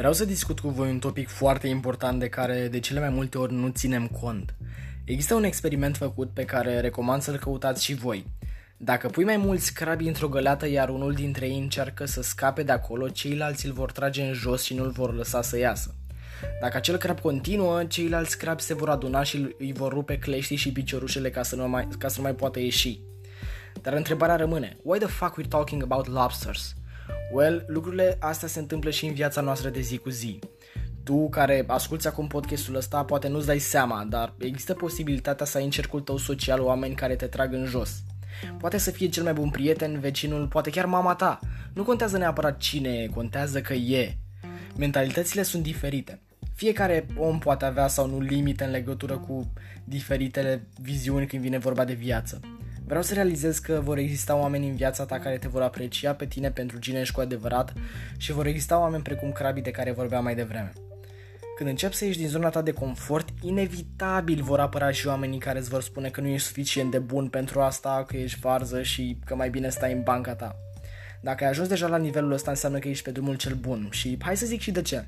Vreau să discut cu voi un topic foarte important de care de cele mai multe ori nu ținem cont. Există un experiment făcut pe care recomand să-l căutați și voi. Dacă pui mai mulți crabi într-o găleată iar unul dintre ei încearcă să scape de acolo, ceilalți îl vor trage în jos și nu îl vor lăsa să iasă. Dacă acel crab continuă, ceilalți crabi se vor aduna și îi vor rupe cleștii și piciorușele ca să nu mai, ca să nu mai poată ieși. Dar întrebarea rămâne, why the fuck we're talking about lobsters? Well, lucrurile astea se întâmplă și în viața noastră de zi cu zi. Tu care asculti acum podcastul ăsta poate nu-ți dai seama, dar există posibilitatea să ai în cercul tău social oameni care te trag în jos. Poate să fie cel mai bun prieten, vecinul, poate chiar mama ta. Nu contează neapărat cine e, contează că e. Mentalitățile sunt diferite. Fiecare om poate avea sau nu limite în legătură cu diferitele viziuni când vine vorba de viață. Vreau să realizez că vor exista oameni în viața ta care te vor aprecia pe tine pentru cine ești cu adevărat și vor exista oameni precum crabii de care vorbeam mai devreme. Când începi să ieși din zona ta de confort, inevitabil vor apăra și oamenii care îți vor spune că nu ești suficient de bun pentru asta, că ești varză și că mai bine stai în banca ta. Dacă ai ajuns deja la nivelul ăsta, înseamnă că ești pe drumul cel bun și hai să zic și de ce.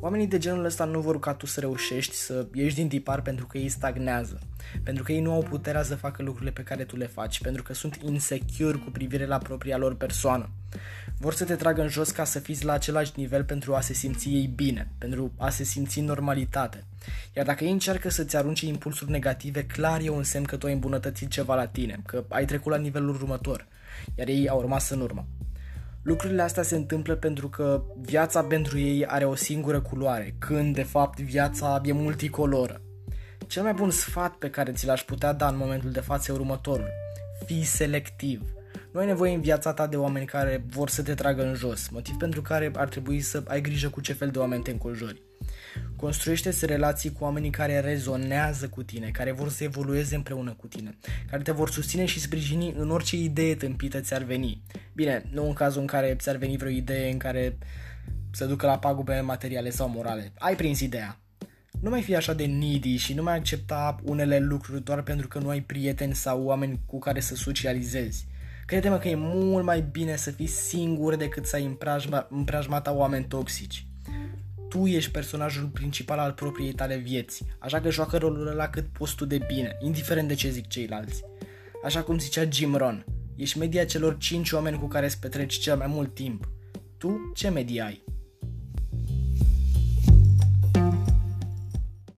Oamenii de genul ăsta nu vor ca tu să reușești să ieși din tipar pentru că ei stagnează, pentru că ei nu au puterea să facă lucrurile pe care tu le faci, pentru că sunt insecure cu privire la propria lor persoană. Vor să te tragă în jos ca să fiți la același nivel pentru a se simți ei bine, pentru a se simți în normalitate. Iar dacă ei încearcă să-ți arunce impulsuri negative, clar e un semn că tu ai îmbunătățit ceva la tine, că ai trecut la nivelul următor, iar ei au rămas în urmă. Lucrurile astea se întâmplă pentru că viața pentru ei are o singură culoare, când de fapt viața e multicoloră. Cel mai bun sfat pe care ți l-aș putea da în momentul de față e următorul. Fii selectiv. Nu ai nevoie în viața ta de oameni care vor să te tragă în jos, motiv pentru care ar trebui să ai grijă cu ce fel de oameni te înconjuri. Construiește relații cu oamenii care rezonează cu tine, care vor să evolueze împreună cu tine, care te vor susține și sprijini în orice idee tâmpită ți-ar veni. Bine, nu în cazul în care ți-ar veni vreo idee în care să ducă la pagube materiale sau morale. Ai prins ideea. Nu mai fi așa de needy și nu mai accepta unele lucruri doar pentru că nu ai prieteni sau oameni cu care să socializezi. Crede-mă că e mult mai bine să fii singur decât să ai în preajma, în preajma ta oameni toxici tu ești personajul principal al propriei tale vieți, așa că joacă rolul ăla cât poți tu de bine, indiferent de ce zic ceilalți. Așa cum zicea Jim Ron, ești media celor 5 oameni cu care îți petreci cel mai mult timp. Tu ce media ai?